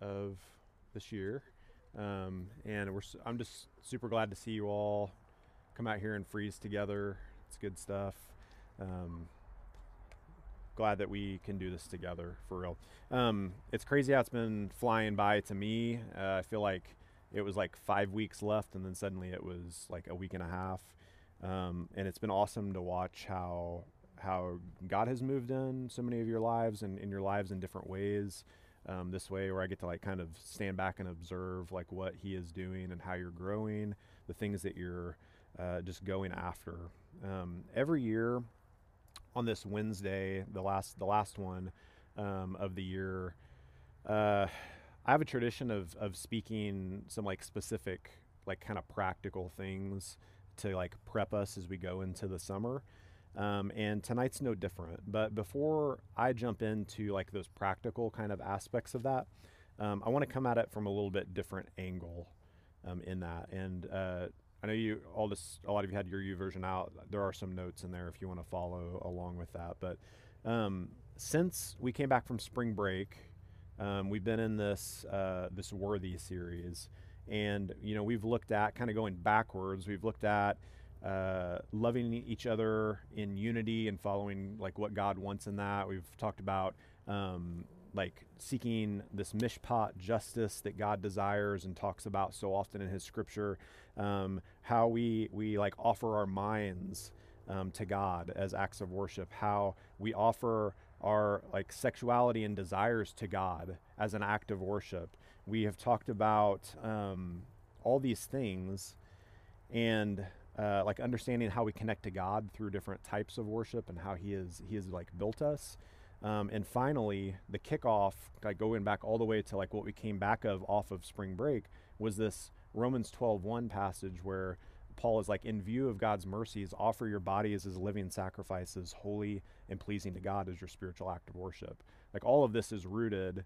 of this year, um, and we're I'm just super glad to see you all come out here and freeze together. It's good stuff. Um, glad that we can do this together for real. Um, it's crazy how it's been flying by to me. Uh, I feel like it was like five weeks left, and then suddenly it was like a week and a half. Um, and it's been awesome to watch how how God has moved in so many of your lives and in your lives in different ways. Um, this way, where I get to like kind of stand back and observe like what He is doing and how you're growing, the things that you're uh, just going after. Um, every year on this Wednesday, the last the last one um, of the year, uh, I have a tradition of of speaking some like specific like kind of practical things to like prep us as we go into the summer. Um, and tonight's no different. But before I jump into like those practical kind of aspects of that, um, I want to come at it from a little bit different angle um, in that. And uh, I know you all this a lot of you had your YouVersion out. There are some notes in there if you want to follow along with that. But um, since we came back from spring break, um, we've been in this uh, this worthy series, and you know we've looked at kind of going backwards. We've looked at uh, loving each other in unity and following like what God wants in that. We've talked about um, like seeking this mishpat justice that God desires and talks about so often in His Scripture. Um, how we we like offer our minds um, to God as acts of worship. How we offer our like sexuality and desires to God as an act of worship. We have talked about um, all these things and uh, like understanding how we connect to God through different types of worship and how He is He has like built us. Um, and finally, the kickoff, like going back all the way to like what we came back of off of spring break, was this Romans 12:1 passage where Paul is like, in view of God's mercies, offer your bodies as living sacrifices, holy and pleasing to God as your spiritual act of worship. Like all of this is rooted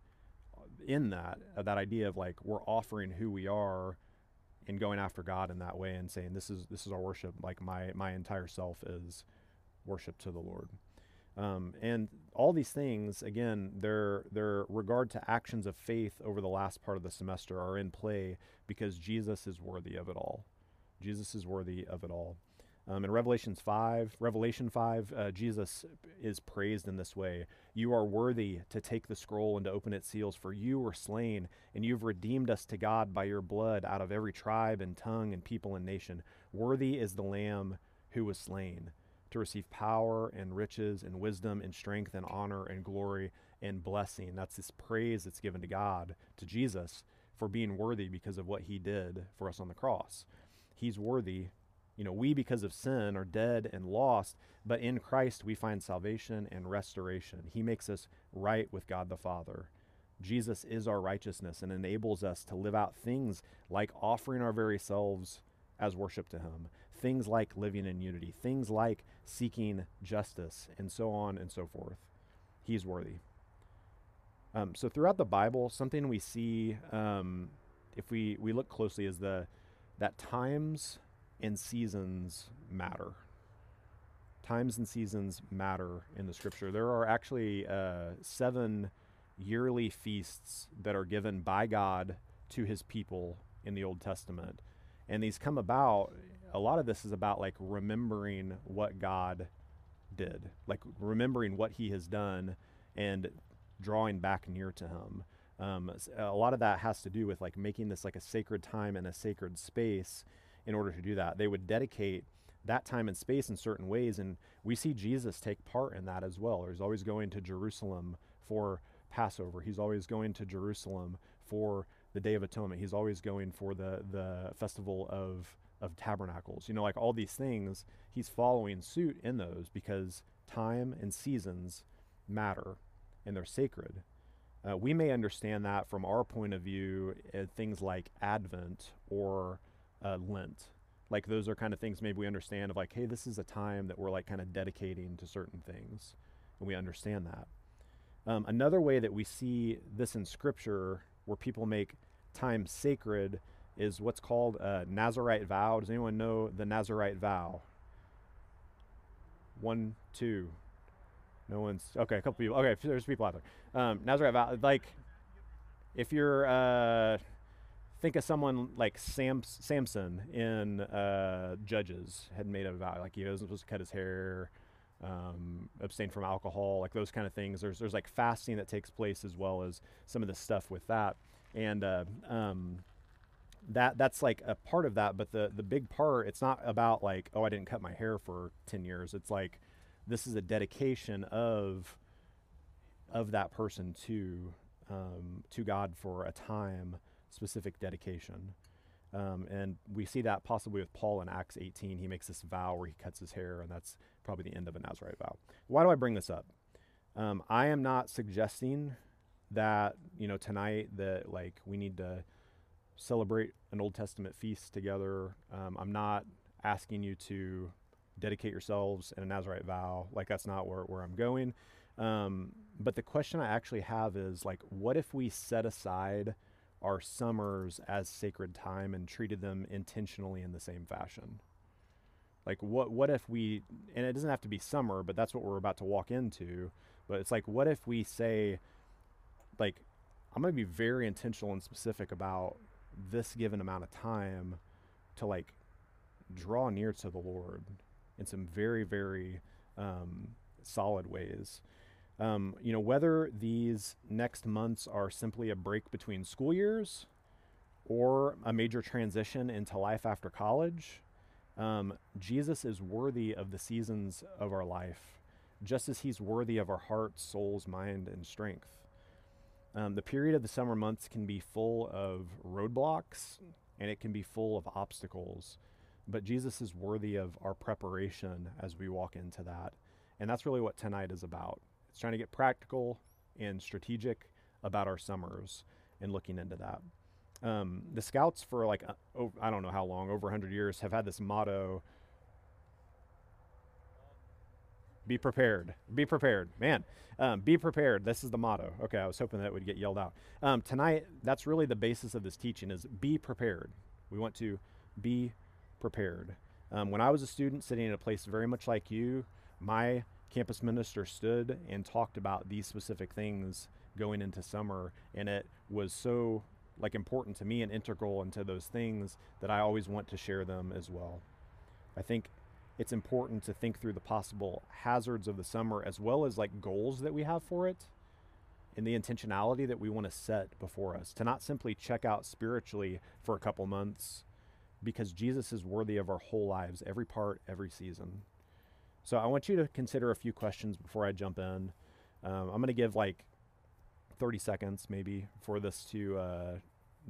in that uh, that idea of like we're offering who we are and going after God in that way and saying this is this is our worship. Like my my entire self is worship to the Lord. Um, and all these things, again, their their regard to actions of faith over the last part of the semester are in play because Jesus is worthy of it all. Jesus is worthy of it all. Um, in Revelations 5, Revelation 5, uh, Jesus is praised in this way. You are worthy to take the scroll and to open its seals, for you were slain, and you've redeemed us to God by your blood out of every tribe and tongue and people and nation. Worthy is the Lamb who was slain to receive power and riches and wisdom and strength and honor and glory and blessing. That's this praise that's given to God, to Jesus, for being worthy because of what he did for us on the cross. He's worthy you know, we, because of sin, are dead and lost, but in Christ we find salvation and restoration. He makes us right with God the Father. Jesus is our righteousness and enables us to live out things like offering our very selves as worship to Him, things like living in unity, things like seeking justice, and so on and so forth. He's worthy. Um, so throughout the Bible, something we see um, if we, we look closely is the that times and seasons matter. Times and seasons matter in the scripture. There are actually uh, seven yearly feasts that are given by God to his people in the Old Testament. And these come about, a lot of this is about like remembering what God did, like remembering what he has done and drawing back near to him. Um, a lot of that has to do with like making this like a sacred time and a sacred space in order to do that. They would dedicate that time and space in certain ways. And we see Jesus take part in that as well. He's always going to Jerusalem for Passover, he's always going to Jerusalem for the Day of Atonement, he's always going for the, the festival of, of tabernacles. You know, like all these things, he's following suit in those because time and seasons matter and they're sacred. Uh, we may understand that from our point of view, uh, things like Advent or uh, Lent. Like those are kind of things maybe we understand of like, hey, this is a time that we're like kind of dedicating to certain things, and we understand that. Um, another way that we see this in Scripture, where people make time sacred, is what's called a Nazarite vow. Does anyone know the Nazarite vow? One, two. No one's okay. A couple people. Okay, there's people out there. Um, Nazarite vow, like if you're uh, think of someone like Sam, Samson in uh, Judges had made a vow, like he wasn't supposed to cut his hair, um, abstain from alcohol, like those kind of things. There's there's like fasting that takes place as well as some of the stuff with that, and uh, um, that that's like a part of that. But the the big part, it's not about like oh I didn't cut my hair for ten years. It's like this is a dedication of of that person to um, to God for a time specific dedication. Um, and we see that possibly with Paul in Acts 18. He makes this vow where he cuts his hair, and that's probably the end of a Nazarite vow. Why do I bring this up? Um, I am not suggesting that you know tonight that like we need to celebrate an Old Testament feast together. Um, I'm not asking you to dedicate yourselves in a Nazarite vow. Like that's not where, where I'm going. Um, but the question I actually have is like, what if we set aside our summers as sacred time and treated them intentionally in the same fashion? Like, what what if we? And it doesn't have to be summer, but that's what we're about to walk into. But it's like, what if we say, like, I'm going to be very intentional and specific about this given amount of time to like draw near to the Lord in some very, very um, solid ways. Um, you know, whether these next months are simply a break between school years or a major transition into life after college, um, Jesus is worthy of the seasons of our life, just as he's worthy of our heart, souls, mind, and strength. Um, the period of the summer months can be full of roadblocks and it can be full of obstacles, but Jesus is worthy of our preparation as we walk into that. And that's really what tonight is about. It's trying to get practical and strategic about our summers and looking into that. Um, the scouts for like uh, I don't know how long, over 100 years, have had this motto: "Be prepared, be prepared." Man, um, be prepared. This is the motto. Okay, I was hoping that would get yelled out um, tonight. That's really the basis of this teaching: is be prepared. We want to be prepared. Um, when I was a student, sitting in a place very much like you, my campus minister stood and talked about these specific things going into summer and it was so like important to me and integral into those things that I always want to share them as well. I think it's important to think through the possible hazards of the summer as well as like goals that we have for it and the intentionality that we want to set before us to not simply check out spiritually for a couple months because Jesus is worthy of our whole lives, every part, every season. So I want you to consider a few questions before I jump in. Um, I'm going to give like 30 seconds maybe for this to uh,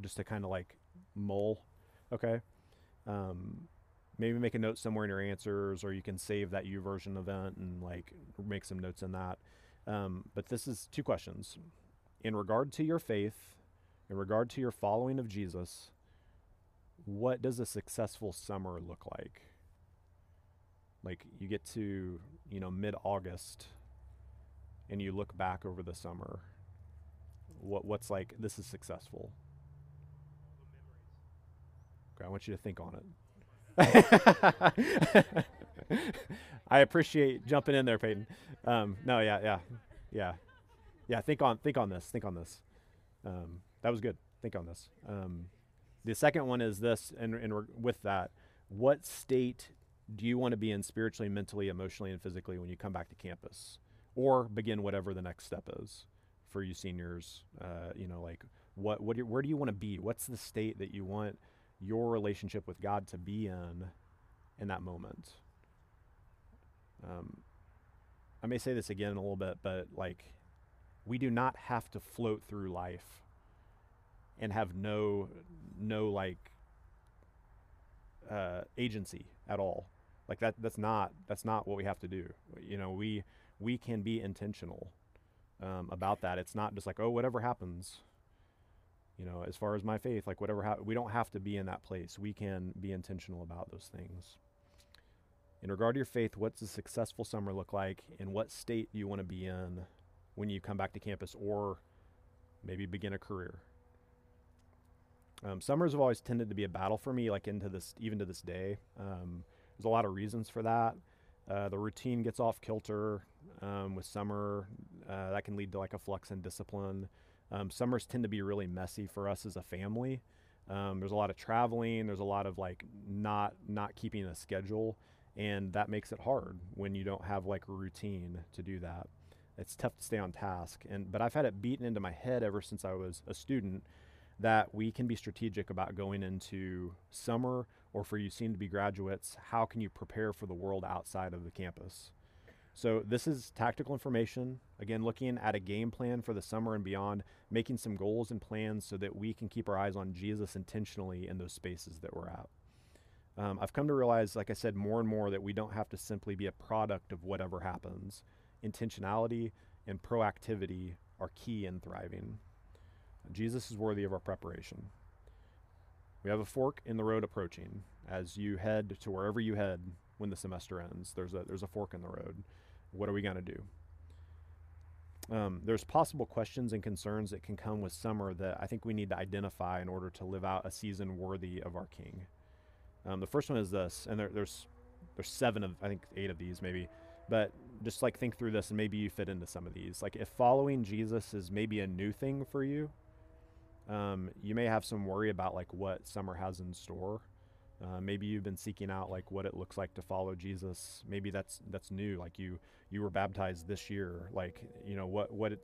just to kind of like mull. Okay. Um, maybe make a note somewhere in your answers, or you can save that YouVersion event and like make some notes in that. Um, but this is two questions. In regard to your faith, in regard to your following of Jesus, what does a successful summer look like? Like you get to you know mid August and you look back over the summer what what's like this is successful. Okay i want you to think on it. I appreciate jumping in there peyton. Um, no yeah yeah yeah. Yeah think on think on this think on this. Um, that was good. Think on this. Um, the second one is this and, and with that. What state do you want to be in spiritually, mentally, emotionally, and physically when you come back to campus, or begin whatever the next step is for you seniors? Uh, you know, like what, what, do, where do you want to be? What's the state that you want your relationship with God to be in in that moment? Um, I may say this again in a little bit, but like, we do not have to float through life and have no, no like uh, agency at all. Like that that's not that's not what we have to do. You know, we we can be intentional um, about that. It's not just like oh whatever happens. You know, as far as my faith, like whatever ha- we don't have to be in that place. We can be intentional about those things. In regard to your faith, what's a successful summer look like, and what state do you want to be in when you come back to campus, or maybe begin a career? Um, summers have always tended to be a battle for me, like into this, even to this day. Um, there's a lot of reasons for that. Uh, the routine gets off kilter um, with summer. Uh, that can lead to like a flux in discipline. Um, summers tend to be really messy for us as a family. Um, there's a lot of traveling. There's a lot of like not not keeping a schedule, and that makes it hard when you don't have like a routine to do that. It's tough to stay on task. And but I've had it beaten into my head ever since I was a student that we can be strategic about going into summer or for you seem to be graduates, how can you prepare for the world outside of the campus? So this is tactical information. Again, looking at a game plan for the summer and beyond, making some goals and plans so that we can keep our eyes on Jesus intentionally in those spaces that we're at. Um, I've come to realize, like I said, more and more that we don't have to simply be a product of whatever happens. Intentionality and proactivity are key in thriving. Jesus is worthy of our preparation. We have a fork in the road approaching as you head to wherever you head when the semester ends. There's a there's a fork in the road. What are we going to do? Um, there's possible questions and concerns that can come with summer that I think we need to identify in order to live out a season worthy of our King. Um, the first one is this, and there, there's there's seven of I think eight of these maybe, but just like think through this and maybe you fit into some of these. Like if following Jesus is maybe a new thing for you, um, you may have some worry about like what summer has in store. Uh, maybe you've been seeking out like what it looks like to follow Jesus. Maybe that's that's new. Like you you were baptized this year. Like you know what what it,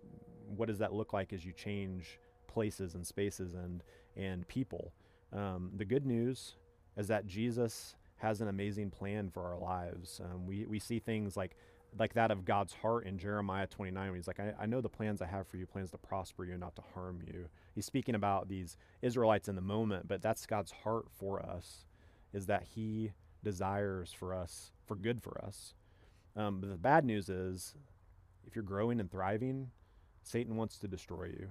what does that look like as you change places and spaces and and people. Um, the good news is that Jesus has an amazing plan for our lives. Um, we we see things like like that of God's heart in Jeremiah 29 when he's like, I, I know the plans I have for you, plans to prosper you, not to harm you. He's speaking about these Israelites in the moment, but that's God's heart for us, is that he desires for us, for good for us. Um, but the bad news is, if you're growing and thriving, Satan wants to destroy you.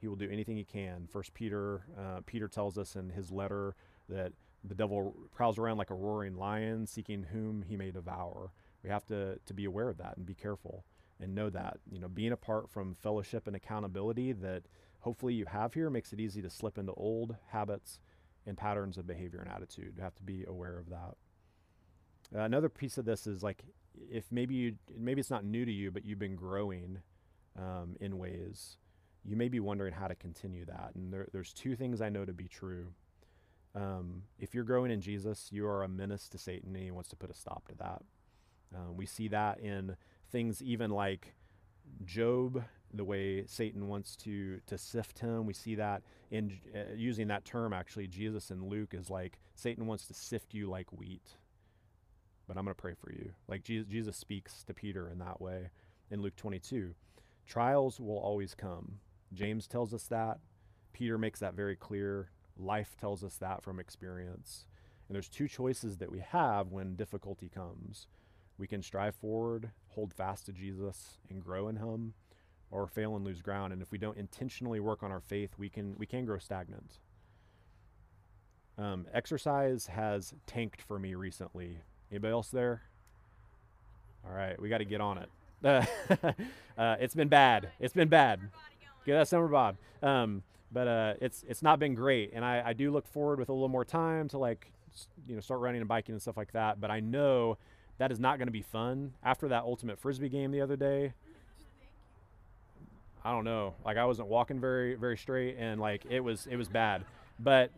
He will do anything he can. First Peter, uh, Peter tells us in his letter that the devil prowls around like a roaring lion, seeking whom he may devour we have to to be aware of that and be careful and know that you know being apart from fellowship and accountability that hopefully you have here makes it easy to slip into old habits and patterns of behavior and attitude. You have to be aware of that. Uh, another piece of this is like if maybe you maybe it's not new to you but you've been growing um, in ways you may be wondering how to continue that. And there, there's two things i know to be true. Um, if you're growing in jesus you are a menace to satan and he wants to put a stop to that um, we see that in things even like Job, the way Satan wants to to sift him. We see that in uh, using that term actually. Jesus in Luke is like Satan wants to sift you like wheat. But I'm going to pray for you. Like Jesus, Jesus speaks to Peter in that way in Luke 22. Trials will always come. James tells us that. Peter makes that very clear. Life tells us that from experience. And there's two choices that we have when difficulty comes. We can strive forward, hold fast to Jesus, and grow in Him, or fail and lose ground. And if we don't intentionally work on our faith, we can we can grow stagnant. Um, exercise has tanked for me recently. Anybody else there? All right, we got to get on it. uh, it's been bad. It's been bad. Get that summer bob. Um, but uh, it's it's not been great, and I, I do look forward with a little more time to like you know start running and biking and stuff like that. But I know that is not going to be fun. After that ultimate frisbee game the other day, I don't know. Like I wasn't walking very very straight, and like it was it was bad. But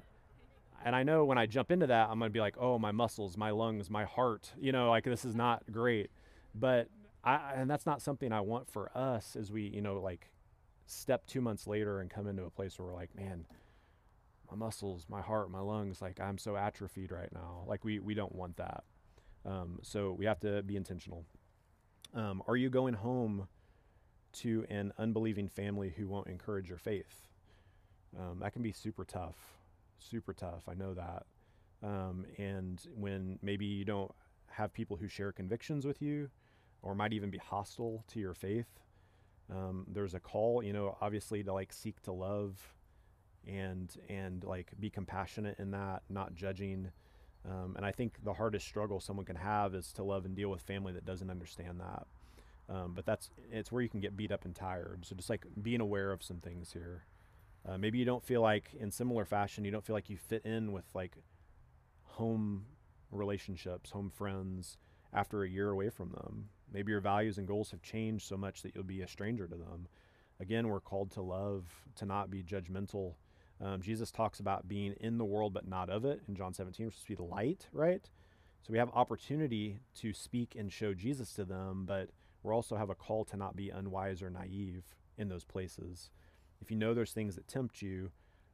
and I know when I jump into that, I'm gonna be like, oh, my muscles, my lungs, my heart. You know, like this is not great. But I and that's not something I want for us as we you know like step two months later and come into a place where we're like, man, my muscles, my heart, my lungs, like I'm so atrophied right now. Like we we don't want that. Um, so we have to be intentional. Um, are you going home to an unbelieving family who won't encourage your faith? Um, that can be super tough, super tough. I know that. Um, and when maybe you don't have people who share convictions with you or might even be hostile to your faith, um, there's a call, you know, obviously to like seek to love and and like be compassionate in that, not judging um, and I think the hardest struggle someone can have is to love and deal with family that doesn't understand that. Um, but that's it's where you can get beat up and tired. So just like being aware of some things here. Uh, maybe you don't feel like, in similar fashion, you don't feel like you fit in with like home relationships, home friends after a year away from them. Maybe your values and goals have changed so much that you'll be a stranger to them. Again, we're called to love, to not be judgmental. Um, Jesus talks about being in the world but not of it in John 17, which is to be the light, right? So we have opportunity to speak and show Jesus to them, but we also have a call to not be unwise or naive in those places. If you know there's things that tempt you,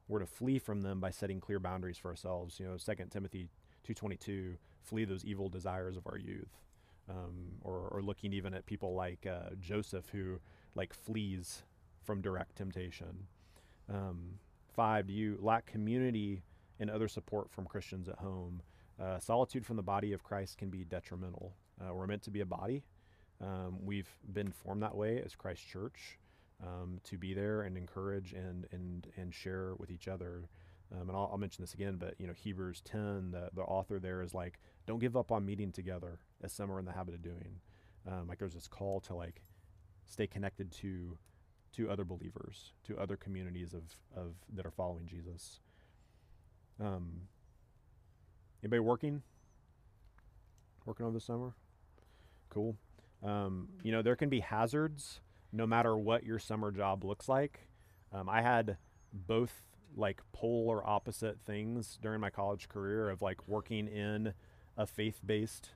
we're to flee from them by setting clear boundaries for ourselves. You know, 2 Timothy 2.22, flee those evil desires of our youth. Um, or, or, looking even at people like uh, Joseph who like flees from direct temptation. Um, five, do you lack community and other support from Christians at home? Uh, solitude from the body of Christ can be detrimental. Uh, we're meant to be a body. Um, we've been formed that way as Christ Church um, to be there and encourage and and and share with each other. Um, and I'll, I'll, mention this again, but you know Hebrews 10, the the author there is like, don't give up on meeting together, as some are in the habit of doing. Um, like there's this call to like stay connected to to other believers, to other communities of of that are following Jesus. Um, anybody working? Working over the summer? Cool. Um, you know, there can be hazards no matter what your summer job looks like. Um, I had both like polar opposite things during my college career of like working in a faith based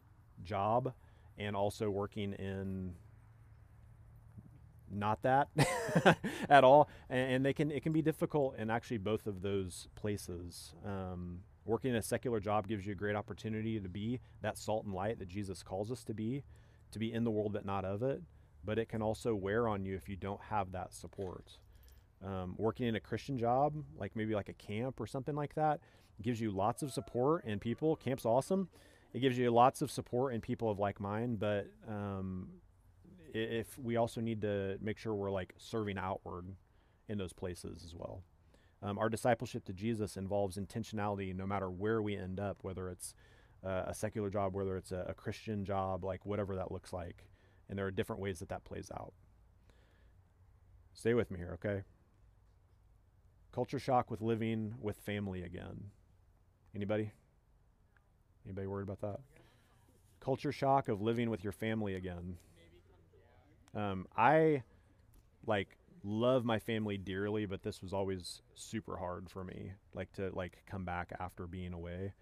job and also working in not that at all and, and, they can it can be difficult in actually both of those places um, working in a secular job gives you a great opportunity to be that salt and light that jesus calls us to be to be in the world but not of it but it can also wear on you if you don't have that support. Um, working in a Christian job, like maybe like a camp or something like that, gives you lots of support and people. Camp's awesome. It gives you lots of support and people of like mind, but um, if we also need to make sure we're like serving outward in those places as well. Um, our discipleship to Jesus involves intentionality no matter where we end up, whether it's uh, a secular job, whether it's a, a Christian job, like whatever that looks like. And there are different ways that that plays out. Stay with me here, okay? Culture shock with living with family again. Anybody? Anybody worried about that? Culture shock of living with your family again. Um, I like love my family dearly, but this was always super hard for me, like to like come back after being away.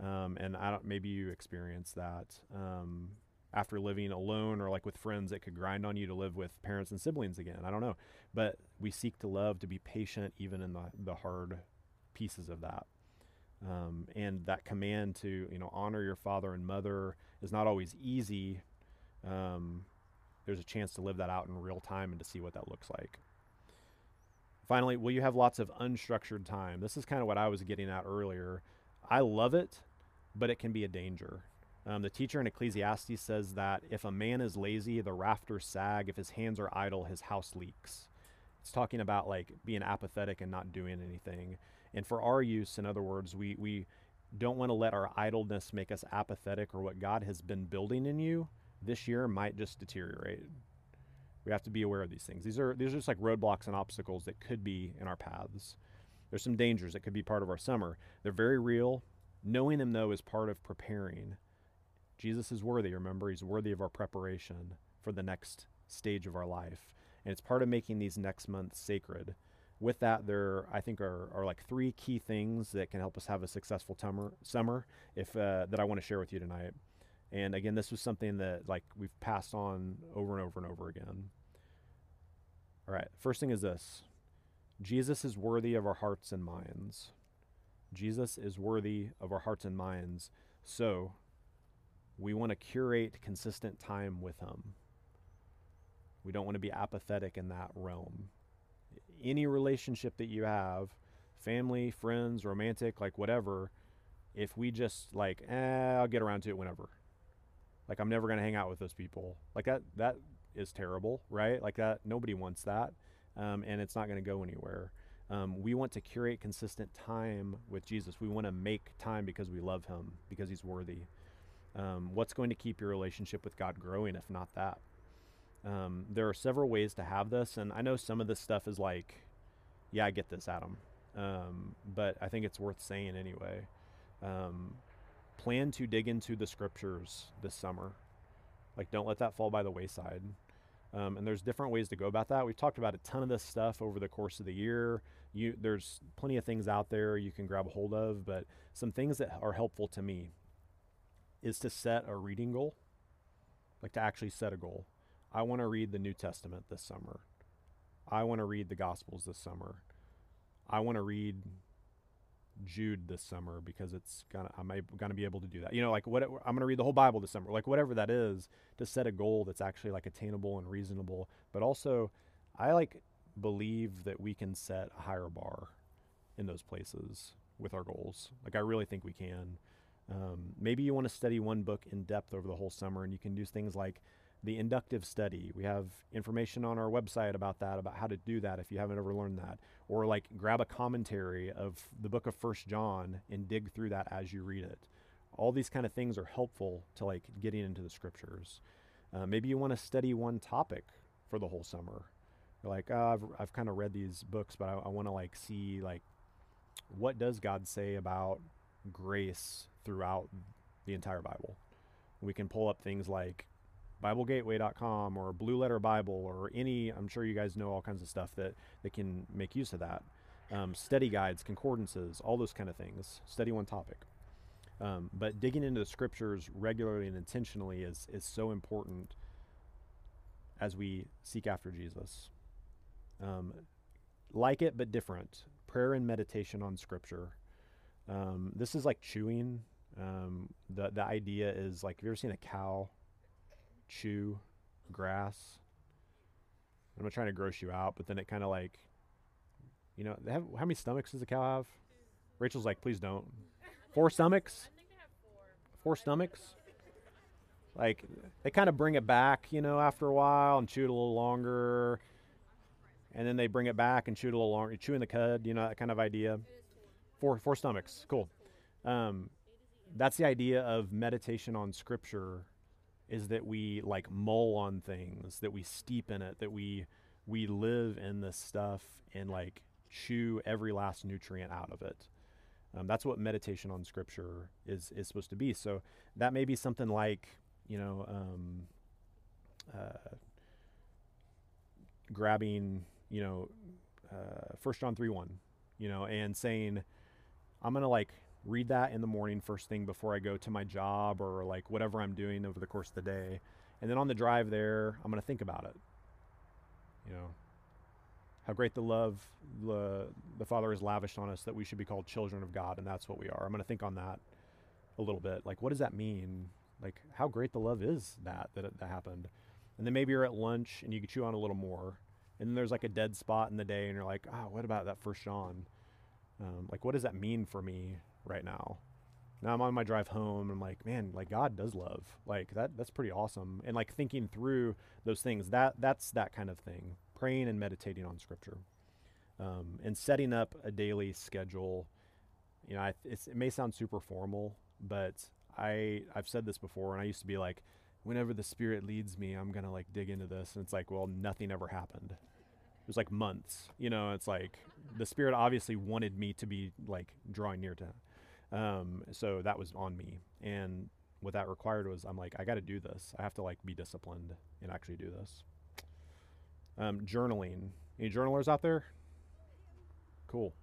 Um, and I don't. Maybe you experienced that. Um, after living alone or like with friends that could grind on you to live with parents and siblings again. I don't know. But we seek to love, to be patient even in the, the hard pieces of that. Um, and that command to, you know, honor your father and mother is not always easy. Um, there's a chance to live that out in real time and to see what that looks like. Finally, will you have lots of unstructured time? This is kind of what I was getting at earlier. I love it, but it can be a danger. Um, the teacher in Ecclesiastes says that if a man is lazy, the rafters sag. If his hands are idle, his house leaks. It's talking about like being apathetic and not doing anything. And for our use, in other words, we, we don't want to let our idleness make us apathetic or what God has been building in you this year might just deteriorate. We have to be aware of these things. These are these are just like roadblocks and obstacles that could be in our paths. There's some dangers that could be part of our summer. They're very real. Knowing them though is part of preparing. Jesus is worthy, remember, he's worthy of our preparation for the next stage of our life. And it's part of making these next months sacred. With that, there I think are, are like three key things that can help us have a successful summer. Summer, if uh, that I want to share with you tonight. And again, this was something that like we've passed on over and over and over again. All right, first thing is this: Jesus is worthy of our hearts and minds. Jesus is worthy of our hearts and minds. So we want to curate consistent time with Him. We don't want to be apathetic in that realm. Any relationship that you have, family, friends, romantic, like whatever, if we just like, eh, I'll get around to it whenever. Like I'm never gonna hang out with those people. Like that that is terrible, right? Like that nobody wants that. Um, and it's not gonna go anywhere. Um, we want to curate consistent time with Jesus. We want to make time because we love him, because he's worthy. Um, what's going to keep your relationship with God growing if not that? Um, there are several ways to have this, and I know some of this stuff is like, yeah, I get this, Adam, um, but I think it's worth saying anyway. Um, plan to dig into the scriptures this summer. Like, don't let that fall by the wayside. Um, and there's different ways to go about that. We've talked about a ton of this stuff over the course of the year. You, there's plenty of things out there you can grab a hold of, but some things that are helpful to me is to set a reading goal, like to actually set a goal. I want to read the New Testament this summer. I want to read the Gospels this summer. I want to read Jude this summer because it's gonna I'm gonna be able to do that. You know, like what I'm gonna read the whole Bible this summer, like whatever that is, to set a goal that's actually like attainable and reasonable. But also, I like believe that we can set a higher bar in those places with our goals. Like I really think we can. Um, maybe you want to study one book in depth over the whole summer, and you can do things like the inductive study. We have information on our website about that, about how to do that if you haven't ever learned that. Or like grab a commentary of the book of First John and dig through that as you read it. All these kind of things are helpful to like getting into the scriptures. Uh, maybe you want to study one topic for the whole summer. You're like, oh, I've, I've kind of read these books, but I, I want to like see like what does God say about grace throughout the entire Bible. We can pull up things like BibleGateway.com or Blue Letter Bible or any, I'm sure you guys know all kinds of stuff that, that can make use of that. Um, study guides, concordances, all those kind of things. Study one topic. Um, but digging into the scriptures regularly and intentionally is, is so important as we seek after Jesus. Um, like it, but different. Prayer and meditation on scripture. Um, this is like chewing. Um, the, the idea is like, have you ever seen a cow chew grass. I'm not trying to gross you out, but then it kind of like, you know, have, how many stomachs does a cow have? Rachel's like, please don't. Four stomachs? Four stomachs? Like, they kind of bring it back, you know, after a while and chew it a little longer. And then they bring it back and chew it a little longer. Chewing the cud, you know, that kind of idea. Four, four stomachs. Cool. Um, that's the idea of meditation on scripture is that we like mull on things, that we steep in it, that we we live in this stuff and like chew every last nutrient out of it. Um, that's what meditation on scripture is is supposed to be. So that may be something like you know um, uh, grabbing you know uh, First John three one, you know, and saying I'm gonna like read that in the morning first thing before I go to my job or like whatever I'm doing over the course of the day. And then on the drive there, I'm going to think about it. You know, how great the love the, the Father has lavished on us that we should be called children of God, and that's what we are. I'm going to think on that a little bit. Like, what does that mean? Like, how great the love is that that, that happened. And then maybe you're at lunch and you can chew on a little more. And then there's like a dead spot in the day, and you're like, oh, what about that first John? Um, like, what does that mean for me right now. Now I'm on my drive home. I'm like, man, like God does love. Like that. That's pretty awesome. And like thinking through those things. That that's that kind of thing. Praying and meditating on Scripture, um, and setting up a daily schedule. You know, I, it may sound super formal, but I I've said this before, and I used to be like, whenever the Spirit leads me, I'm gonna like dig into this, and it's like, well, nothing ever happened. It was like months. You know, it's like the Spirit obviously wanted me to be like drawing near to um, so that was on me. And what that required was I'm like, I got to do this. I have to like be disciplined and actually do this. Um, journaling. Any journalers out there? Cool.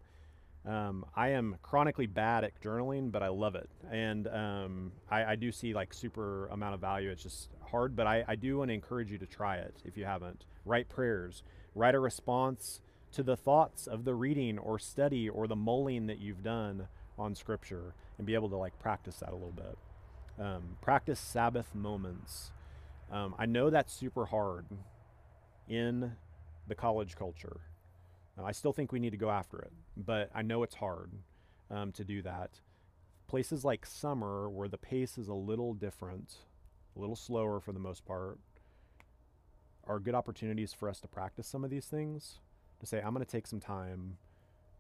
Um, I am chronically bad at journaling, but I love it, and um, I, I, do see like super amount of value. It's just hard, but I, I do want to encourage you to try it if you haven't. Write prayers, write a response to the thoughts of the reading or study or the mulling that you've done on scripture and be able to like practice that a little bit. Um, practice Sabbath moments. Um, I know that's super hard in the college culture. I still think we need to go after it, but I know it's hard um, to do that. Places like summer, where the pace is a little different, a little slower for the most part, are good opportunities for us to practice some of these things. To say, I'm going to take some time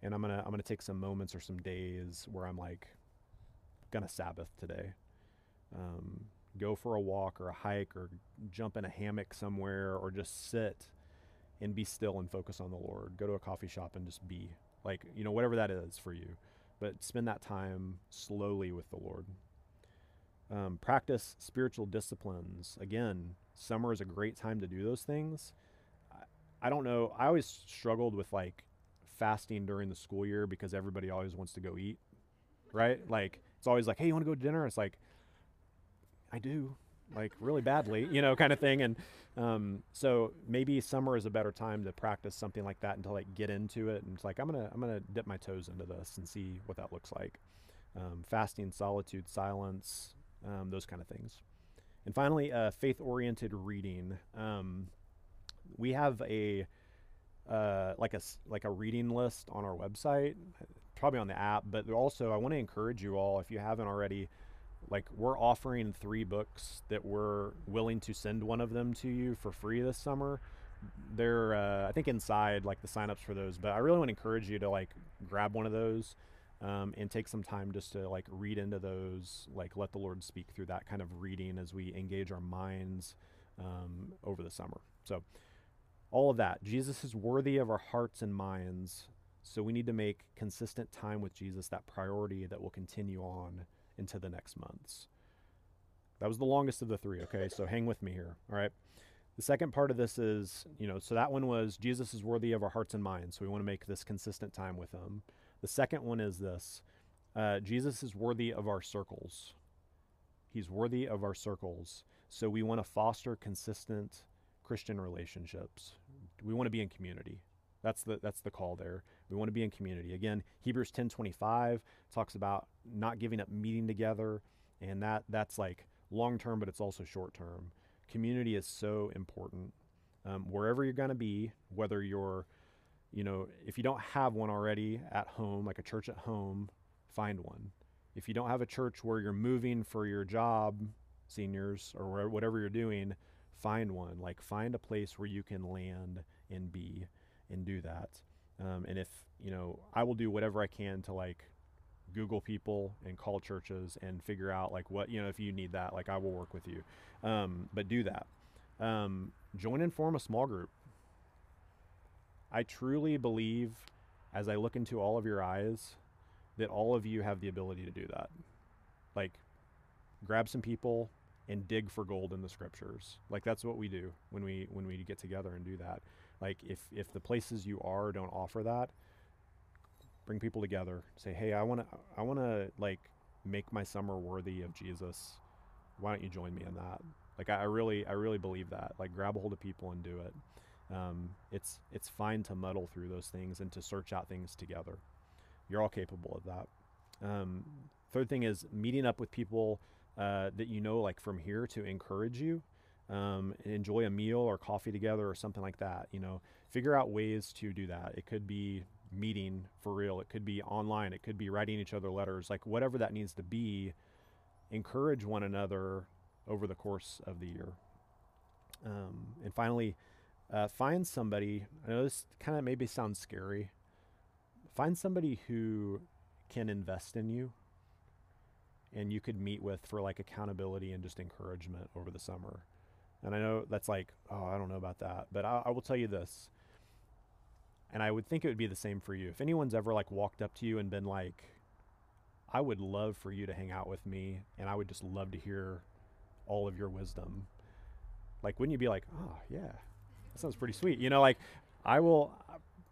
and I'm gonna I'm gonna take some moments or some days where I'm like gonna Sabbath today. Um, go for a walk or a hike or jump in a hammock somewhere or just sit and be still and focus on the Lord. Go to a coffee shop and just be like you know whatever that is for you, but spend that time slowly with the Lord. Um, practice spiritual disciplines again summer is a great time to do those things. I, I don't know. I always struggled with like fasting during the school year because everybody always wants to go eat, right? Like it's always like, hey, you want to go to dinner? It's like, I do, like really badly, you know, kind of thing. And um, so maybe summer is a better time to practice something like that and to like get into it. And it's like I'm gonna I'm gonna dip my toes into this and see what that looks like. Um, fasting, solitude, silence, um, those kind of things. And finally, uh, faith-oriented reading. Um, we have a uh, like a like a reading list on our website, probably on the app. But also, I want to encourage you all if you haven't already. Like we're offering three books that we're willing to send one of them to you for free this summer. They're uh, I think inside like the signups for those. But I really want to encourage you to like grab one of those um, and take some time just to like read into those, like let the Lord speak through that kind of reading as we engage our minds um, over the summer. So, all of that. Jesus is worthy of our hearts and minds. So, we need to make consistent time with Jesus that priority that will continue on into the next months. That was the longest of the three, okay? So, hang with me here, all right? The second part of this is, you know, so that one was Jesus is worthy of our hearts and minds. So, we want to make this consistent time with Him. The second one is this uh, Jesus is worthy of our circles. He's worthy of our circles. So we want to foster consistent Christian relationships. We want to be in community. That's the that's the call there. We want to be in community. Again, Hebrews 10:25 talks about not giving up meeting together, and that that's like long term, but it's also short term. Community is so important. Um, wherever you're going to be, whether you're you know, if you don't have one already at home, like a church at home, find one. If you don't have a church where you're moving for your job, seniors, or whatever you're doing, find one. Like find a place where you can land and be and do that. Um, and if, you know, I will do whatever I can to like Google people and call churches and figure out like what, you know, if you need that, like I will work with you. Um, but do that. Um, join and form a small group I truly believe, as I look into all of your eyes, that all of you have the ability to do that. Like, grab some people and dig for gold in the scriptures. Like that's what we do when we when we get together and do that. Like if if the places you are don't offer that, bring people together. Say, hey, I want to I want to like make my summer worthy of Jesus. Why don't you join me in that? Like I, I really I really believe that. Like grab a hold of people and do it. Um, it's it's fine to muddle through those things and to search out things together. You're all capable of that. Um, third thing is meeting up with people uh, that you know, like from here, to encourage you. Um, enjoy a meal or coffee together or something like that. You know, figure out ways to do that. It could be meeting for real. It could be online. It could be writing each other letters. Like whatever that needs to be. Encourage one another over the course of the year. Um, and finally, uh, find somebody. I know this kind of maybe sounds scary. Find somebody who can invest in you and you could meet with for like accountability and just encouragement over the summer. And I know that's like, oh, I don't know about that. But I, I will tell you this. And I would think it would be the same for you. If anyone's ever like walked up to you and been like, I would love for you to hang out with me and I would just love to hear all of your wisdom. Like, wouldn't you be like, oh, yeah, that sounds pretty sweet. You know, like I will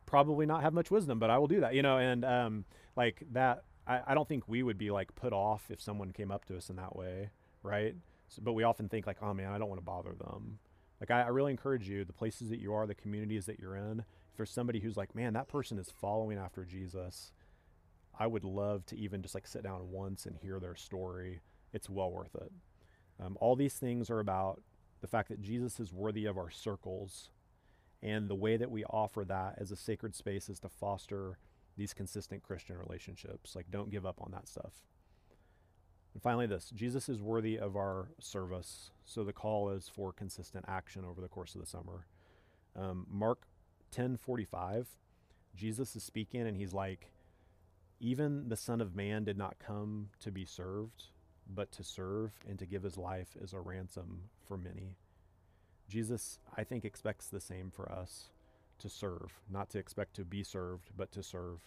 probably not have much wisdom, but I will do that. You know, and um, like that, I, I don't think we would be like put off if someone came up to us in that way, right? So, but we often think like, oh man, I don't want to bother them. Like I, I really encourage you, the places that you are, the communities that you're in. If there's somebody who's like, man, that person is following after Jesus, I would love to even just like sit down once and hear their story. It's well worth it. Um, all these things are about the fact that Jesus is worthy of our circles. And the way that we offer that as a sacred space is to foster these consistent Christian relationships. Like, don't give up on that stuff. And finally, this Jesus is worthy of our service. So the call is for consistent action over the course of the summer. Um, Mark 10 45, Jesus is speaking, and he's like, Even the Son of Man did not come to be served, but to serve and to give his life as a ransom for many. Jesus, I think, expects the same for us to serve, not to expect to be served, but to serve.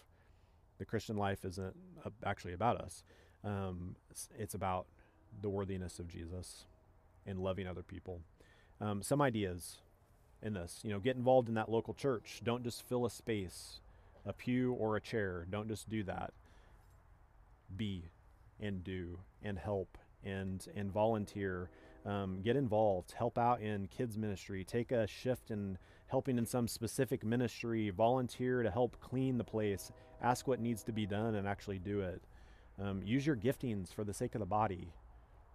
The Christian life isn't actually about us, um, it's, about the worthiness of Jesus and loving other people. Um, some ideas in this, you know, get involved in that local church. Don't just fill a space, a pew or a chair. Don't just do that. Be and do and help and and volunteer. Um, get involved, help out in kids ministry, take a shift in helping in some specific ministry, volunteer to help clean the place, ask what needs to be done, and actually do it. Um, use your giftings for the sake of the body.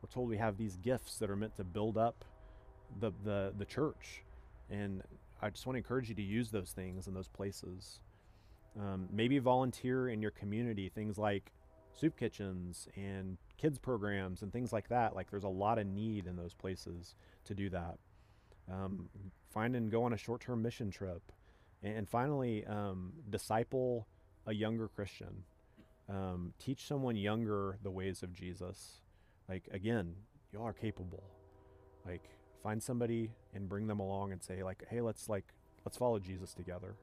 We're told we have these gifts that are meant to build up the the, the church, and I just want to encourage you to use those things in those places. Um, maybe volunteer in your community, things like soup kitchens and kids programs and things like that. Like there's a lot of need in those places to do that. Um, find and go on a short-term mission trip, and, finally, um, disciple a younger Christian. Um, teach someone younger the ways of Jesus. Like again, y'all are capable. Like find somebody and bring them along and say like, hey, let's like let's follow Jesus together.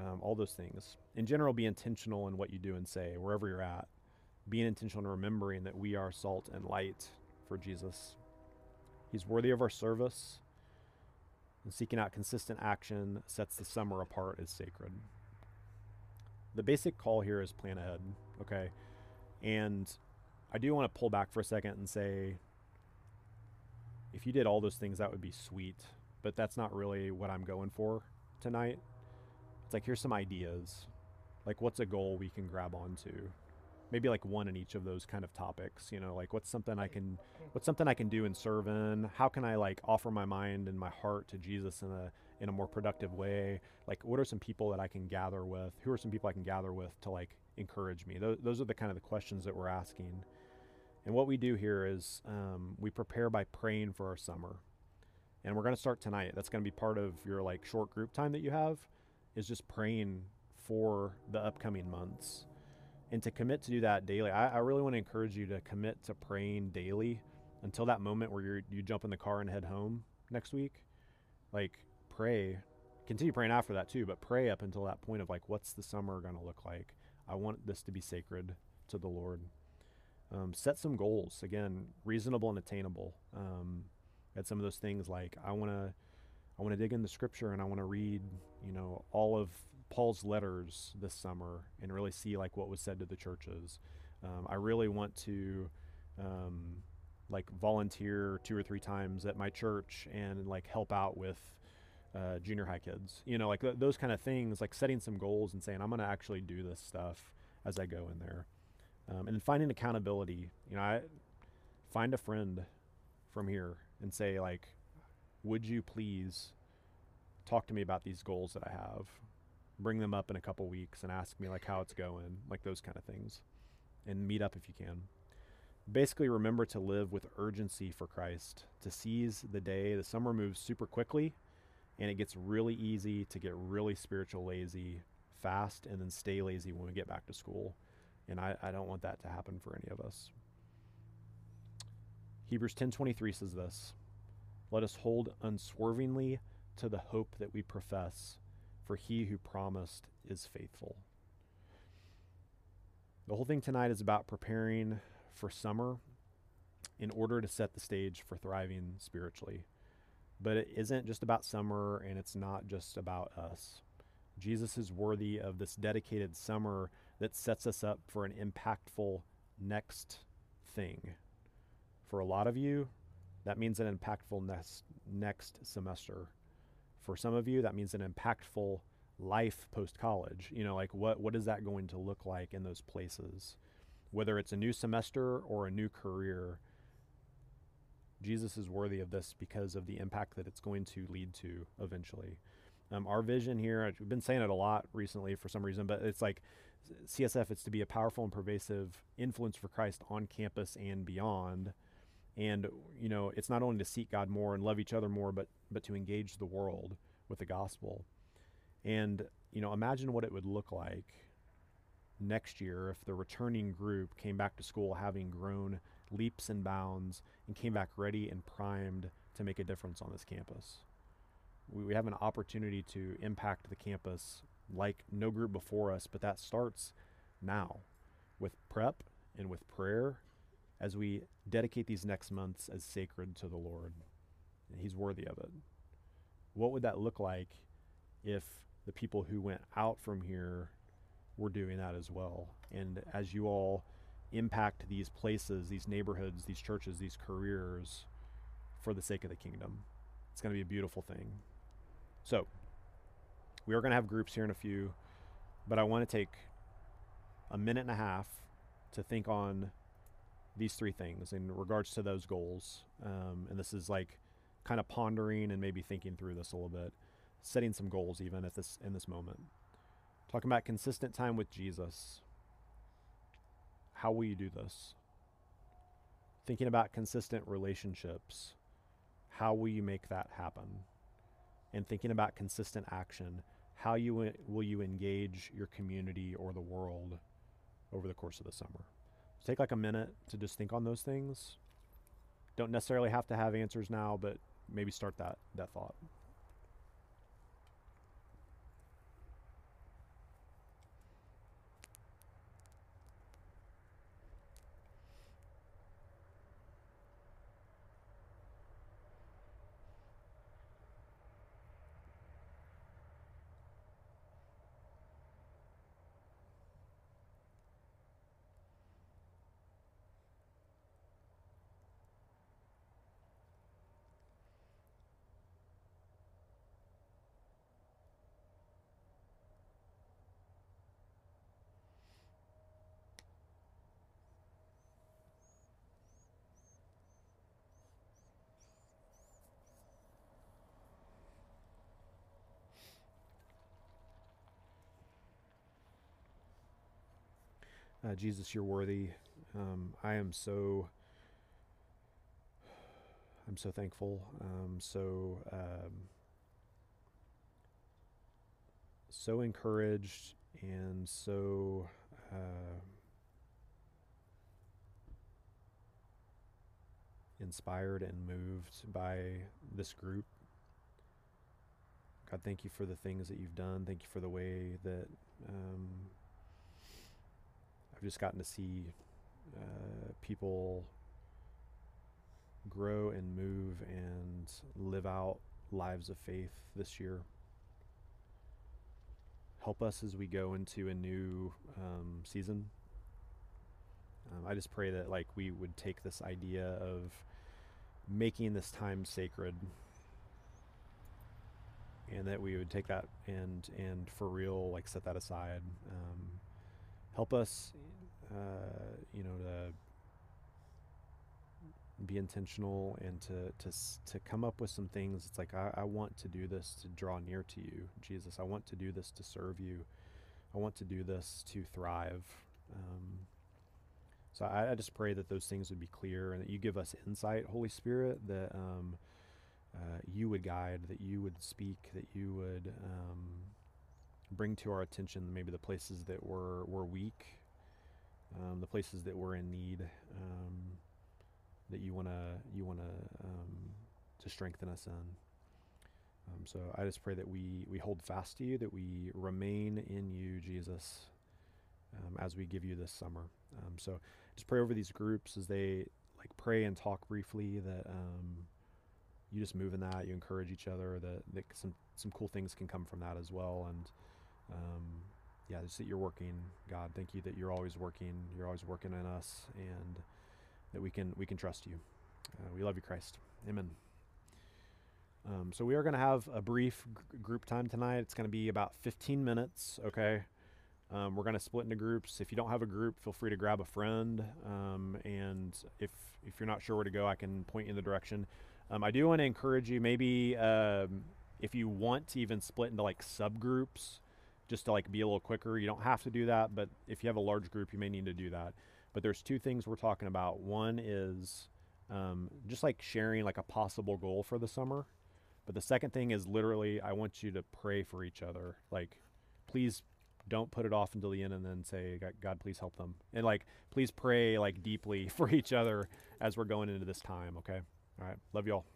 Um, all those things. In general, be intentional in what you do and say wherever you're at being intentional and remembering that we are salt and light for Jesus. He's worthy of our service, and seeking out consistent action sets the summer apart as sacred. The basic call here is plan ahead, okay? And I do want to pull back for a second and say if you did all those things, that would be sweet, but that's not really what I'm going for tonight. It's like, here's some ideas. Like, what's a goal we can grab onto? Maybe like one in each of those kind of topics you know like what's something i can what's something i can do and serve in how can i like offer my mind and my heart to jesus in a in a more productive way? Like what are some people that i can gather with? Who are some people i can gather with to like encourage me? Those, those are the kind of the questions that we're asking. And what we do here is um, we prepare by praying for our summer. And we're going to start tonight. That's going to be part of your like short group time that you have is just praying for the upcoming months and to commit to do that daily. I, I really want to encourage you to commit to praying daily until that moment where you you jump in the car and head home next week. Like pray, continue praying after that too, but pray up until that point of like, what's the summer going to look like? I want this to be sacred to the Lord. Um, set some goals again, reasonable and attainable. Um, at some of those things like I want to, I want to dig in the scripture and I want to read, you know, all of Paul's letters this summer and really see like what was said to the churches. Um, I really want to um, like volunteer two or three times at my church and like help out with uh, junior high kids. You know, like th- those kind of things. Like setting some goals and saying I'm going to actually do this stuff as I go in there, um, and finding accountability. You know, I find a friend from here and say like, would you please talk to me about these goals that I have? Bring them up in a couple weeks and ask me like how it's going, like those kind of things, and meet up if you can. Basically, remember to live with urgency for Christ, to seize the day. The summer moves super quickly, and it gets really easy to get really spiritual lazy fast and then stay lazy when we get back to school. And I, I don't want that to happen for any of us. Hebrews 10:23 says this, "Let us hold unswervingly to the hope that we profess, for he who promised is faithful. The whole thing tonight is about preparing for summer in order to set the stage for thriving spiritually. But it isn't just about summer and it's not just about us. Jesus is worthy of this dedicated summer that sets us up for an impactful next thing. For a lot of you, that means an impactful next, next semester for some of you, that means an impactful life post college. You know, like what what is that going to look like in those places? Whether it's a new semester or a new career, Jesus is worthy of this because of the impact that it's going to lead to eventually. Um, our vision here, I've been saying it a lot recently for some reason, but it's like CSF, it's to be a powerful and pervasive influence for Christ on campus and beyond and you know it's not only to seek god more and love each other more but but to engage the world with the gospel. And you know imagine what it would look like next year if the returning group came back to school having grown leaps and bounds and came back ready and primed to make a difference on this campus. We, we have an opportunity to impact the campus like no group before us but that starts now with prep and with prayer as we dedicate these next months as sacred to the Lord. he's worthy of it. What would that look like if the people who went out from here were doing that as well? And as you all impact these places, these neighborhoods, these churches, these careers for the sake of the kingdom, it's going to be a beautiful thing. So, we are going to have groups here in a few, but I want to take a minute and a half to think on these three things in regards to those goals. Um, and this is like kind of pondering and maybe thinking through this a little bit, setting some goals even at this in this moment. Talking about consistent time with Jesus. How will you do this? Thinking about consistent relationships. How will you make that happen? And thinking about consistent action. How you will you engage your community or the world over the course of the summer? Take like a minute to just think on those things. Don't necessarily have to have answers now, but maybe start that that thought. Uh, Jesus, you're worthy. Um, I am so. I'm so thankful. Um, so um, so encouraged and so uh, inspired and moved by this group. God, thank you for the things that you've done. Thank you for the way that um, I've just gotten to see uh, people grow and move and live out lives of faith this year. Help us as we go into a new um, season. Um, I just pray that like we would take this idea of making this time sacred and that we would take that and and for real like set that aside um, help us uh, you know, to be intentional and to to to come up with some things. It's like I, I want to do this to draw near to you, Jesus. I want to do this to serve you. I want to do this to thrive. Um, so I, I, just pray that those things would be clear and that you give us insight, Holy Spirit, that um, uh, you would guide, that you would speak, that you would um, bring to our attention maybe the places that we're, we're weak um, the places that we're in need um, that you want to you want to um, to strengthen us in. Um, so I just pray that we we hold fast to you, that we remain in you, Jesus, um, as we give you this summer. Um, so just pray over these groups as they like pray and talk briefly that you just move in that, you encourage each other, that, that some some cool things can come from that as well, and yeah, just that you're working, God. Thank you that you're always working. You're always working in us, and that we can we can trust you. Uh, we love you, Christ. Amen. Um, so we are going to have a brief g- group time tonight. It's going to be about 15 minutes. Okay. Um, we're going to split into groups. If you don't have a group, feel free to grab a friend. Um, and if if you're not sure where to go, I can point you in the direction. Um, I do want to encourage you. Maybe um, if you want to even split into like subgroups just to like be a little quicker. You don't have to do that, but if you have a large group, you may need to do that. But there's two things we're talking about. One is um, just like sharing like a possible goal for the summer. But the second thing is literally, I want you to pray for each other. Like, please don't put it off until the end and then say, God, please help them. And like, please pray like deeply for each other as we're going into this time. Okay. All right. Love y'all.